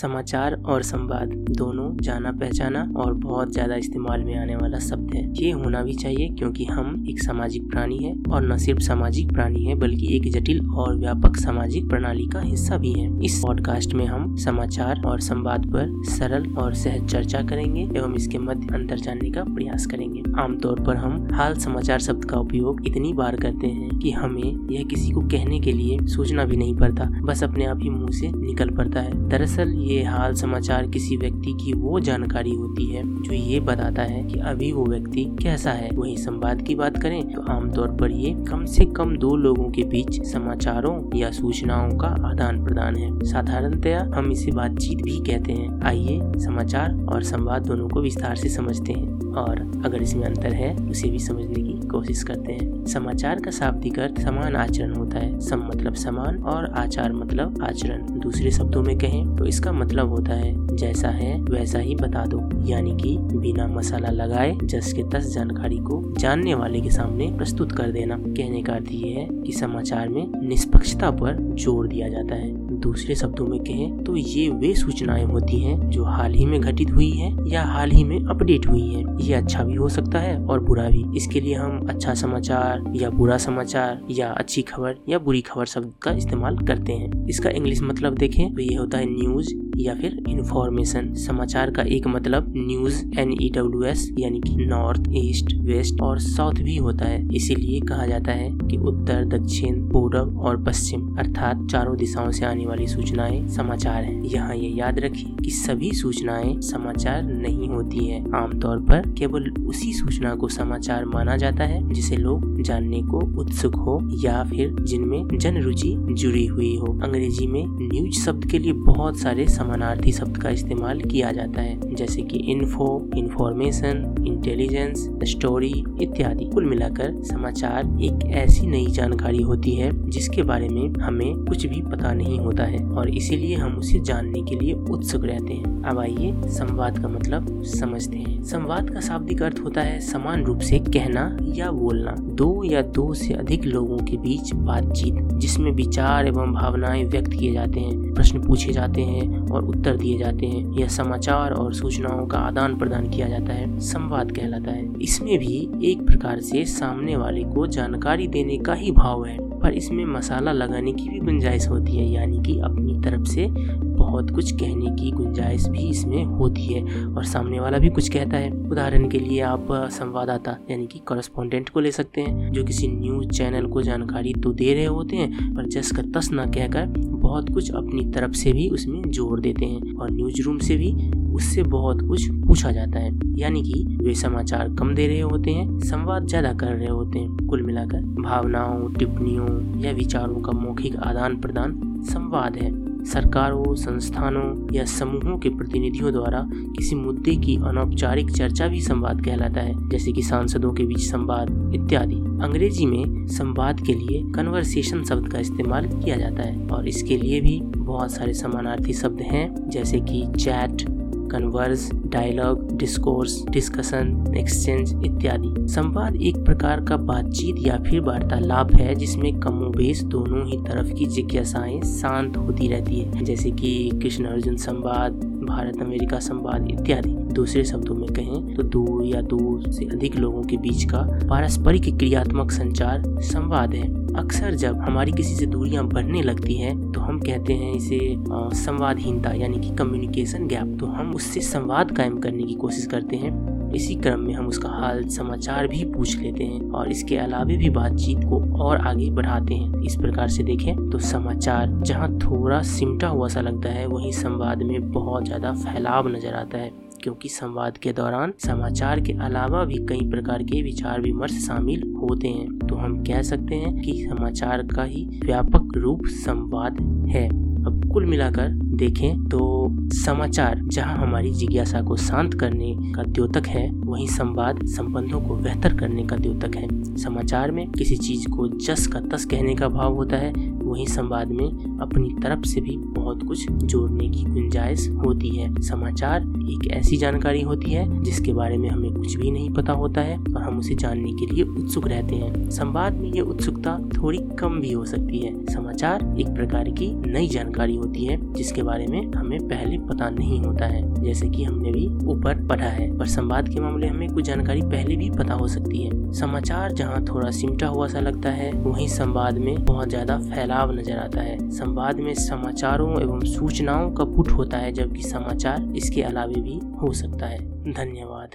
समाचार और संवाद। दोनों जाना पहचाना और बहुत ज़्यादा इस्तेमाल में आने वाला शब्द है। ये होना भी चाहिए क्योंकि हम एक सामाजिक प्राणी है और न सिर्फ़ सामाजिक प्राणी है बल्कि एक जटिल और व्यापक सामाजिक प्रणाली का हिस्सा भी है। इस पॉडकास्ट में हम समाचार और संवाद पर सरल और सहज चर्चा करेंगे एवं इसके मध्य अंतर जानने का प्रयास करेंगे। आमतौर पर हम हाल समाचार शब्द का उपयोग इतनी बार करते हैं कि हमें यह किसी को कहने के लिए सोचना भी नहीं पड़ता। बस अपने आप ही मुँह से निकल पड़ता है। दरअसल ये हाल समाचार किसी व्यक्ति की वो जानकारी होती है जो ये बताता है कि अभी वो व्यक्ति कैसा है। वही संवाद की बात करें तो आमतौर पर ये कम से कम दो लोगों के बीच समाचारों या सूचनाओं का आदान प्रदान है। साधारणतया हम इसे बातचीत भी कहते हैं। आइए समाचार और संवाद दोनों को विस्तार से समझते हैं और अगर इसमें अंतर है, उसे भी समझने की कोशिश करते हैं। समाचार का शाब्दिक अर्थ समान आचरण होता है। सम मतलब समान और आचार मतलब आचरण। दूसरे शब्दों में कहें तो इसका मतलब होता है, जैसा है, वैसा ही बता दो। यानी कि बिना मसाला लगाए जस के तस जानकारी को जानने वाले के सामने प्रस्तुत कर देना। कहने का अर्थ ये है कि समाचार में निष्पक्षता पर ज़ोर दिया जाता है। दूसरे शब्दों में कहें तो ये वे सूचनाएँ होती हैं जो हाल ही में घटित हुई हैं या हाल ही में अपडेट हुई हैं। ये अच्छा भी हो सकता है और बुरा भी। इसके लिए हम अच्छा समाचार या बुरा समाचार या अच्छी खबर या बुरी खबर शब्द का इस्तेमाल करते हैं। इसका इंग्लिश मतलब देखें तो ये होता है न्यूज़ या फिर इंफॉर्मेशन समाचार का एक मतलब news N E W S यानी कि नॉर्थ ईस्ट, वेस्ट और साउथ भी होता है, इसीलिए कहा जाता है कि उत्तर, दक्षिण, पूर्व और पश्चिम, अर्थात चारों दिशाओं से आने वाली सूचनाएँ समाचार हैं। यहाँ ये याद रखें कि सभी सूचनाएँ समाचार नहीं होती है। आमतौर पर केवल उसी सूचना को समाचार माना जाता है, जिसे लोग जानने को उत्सुक हो या फिर जिनमें जन रुचि जुड़ी हुई हो। अंग्रेज़ी में न्यूज़ शब्द के लिए बहुत सारे समानार्थी शब्द का इस्तेमाल किया जाता है, जैसे कि इन्फो इंफॉर्मेशन इंटेलिजेंस स्टोरी इत्यादि। कुल मिलाकर समाचार एक ऐसी नई जानकारी होती है, जिसके बारे में हमें कुछ भी पता नहीं होता है, और इसीलिए हम उसे जानने के लिए उत्सुक रहते हैं। अब आइए संवाद का मतलब समझते हैं। संवाद का शाब्दिक अर्थ होता है समान रूप से कहना या बोलना। दो या दो से अधिक लोगों के बीच बातचीत, जिसमें विचार एवं भावनाएँ व्यक्त किए जाते हैं, प्रश्न पूछे जाते हैं और उत्तर दिए जाते हैं। यह समाचार और सूचनाओं का आदान प्रदान किया जाता है, संवाद कहलाता है। इसमें भी एक प्रकार से सामने वाले को जानकारी देने का ही भाव है, पर इसमें मसाला लगाने की भी गुंजाइश होती है, यानी कि अपनी तरफ़ से बहुत कुछ कहने की गुंजाइश भी इसमें होती है, और सामने वाला भी कुछ कहता है। उदाहरण के लिए आप संवाददाता, यानी कि कॉरेस्पॉन्डेंट को ले सकते हैं, जो किसी न्यूज़ चैनल को जानकारी तो दे रहे होते हैं, पर जस का तस न कहकर बहुत कुछ अपनी तरफ़ से भी उसमें ज़ोर देते हैं, और न्यूज़ रूम से भी उससे बहुत कुछ पूछा जाता है। यानी कि वे समाचार कम दे रहे होते हैं, संवाद ज़्यादा कर रहे होते हैं। कुल मिलाकर भावनाओं, टिप्पणियों या विचारों का मौखिक आदान प्रदान संवाद है। सरकारों, संस्थानों या समूहों के प्रतिनिधियों द्वारा किसी मुद्दे की अनौपचारिक चर्चा भी संवाद कहलाता है। जैसे कि सांसदों के बीच संवाद, इत्यादि। अंग्रेज़ी में संवाद के लिए कन्वर्सेशन शब्द का इस्तेमाल किया जाता है। और इसके लिए भी बहुत सारे समानार्थी शब्द हैं, जैसे कि chat converse dialogue discourse discussion exchange इत्यादि। संवाद एक प्रकार का बातचीत या फिर वार्तालाप है, जिसमें कमोबेश दोनों ही तरफ़ की जिज्ञासाएँ शांत होती रहती है। जैसे कि कृष्ण अर्जुन संवाद भारत, अमेरिका, संवाद इत्यादि। दूसरे शब्दों में कहें तो दो या दो से अधिक लोगों के बीच का पारस्परिक क्रियात्मक संचार संवाद है। अक्सर जब हमारी किसी से दूरियाँ बढ़ने लगती हैं तो हम कहते हैं इसे संवादहीनता, यानी कि कम्युनिकेशन गैप तो हम उससे संवाद कायम करने की कोशिश करते हैं। इसी क्रम में हम उसका हाल, समाचार भी पूछ लेते हैं और इसके अलावे भी बातचीत को और आगे बढ़ाते हैं। इस प्रकार से देखें तो समाचार जहाँ थोड़ा सिमटा हुआ सा लगता है, वही संवाद में बहुत ज़्यादा फैलाव नज़र आता है, क्योंकि संवाद के दौरान समाचार के अलावा भी कई प्रकार के विचार विमर्श शामिल होते हैं। तो हम कह सकते हैं कि समाचार का ही व्यापक रूप संवाद है। अब कुल मिलाकर देखें तो समाचार जहाँ हमारी जिज्ञासा को शांत करने का द्योतक है, वहीं संवाद संबंधों को बेहतर करने का द्योतक है। समाचार में किसी चीज़ को जस का तस कहने का भाव होता है वहीं संवाद में अपनी तरफ़ से भी बहुत कुछ जोड़ने की गुंजाइश होती है। समाचार एक ऐसी जानकारी होती है, जिसके बारे में हमें कुछ भी नहीं पता होता है और हम उसे जानने के लिए उत्सुक रहते हैं। संवाद में ये उत्सुकता थोड़ी कम भी हो सकती है। समाचार एक प्रकार की नई जानकारी होती है, जिसके बारे में हमें पहले पता नहीं होता है, जैसे कि हमने भी ऊपर पढ़ा है। पर संवाद के मामले हमें कुछ जानकारी पहले भी पता हो सकती है। समाचार जहाँ थोड़ा सिमटा हुआ सा लगता है, वही संवाद में बहुत ज़्यादा फैलाव नज़र आता है। संवाद में समाचारों एवं सूचनाओं का पुट होता है, जबकि समाचार इसके अलावे भी हो सकता है। धन्यवाद।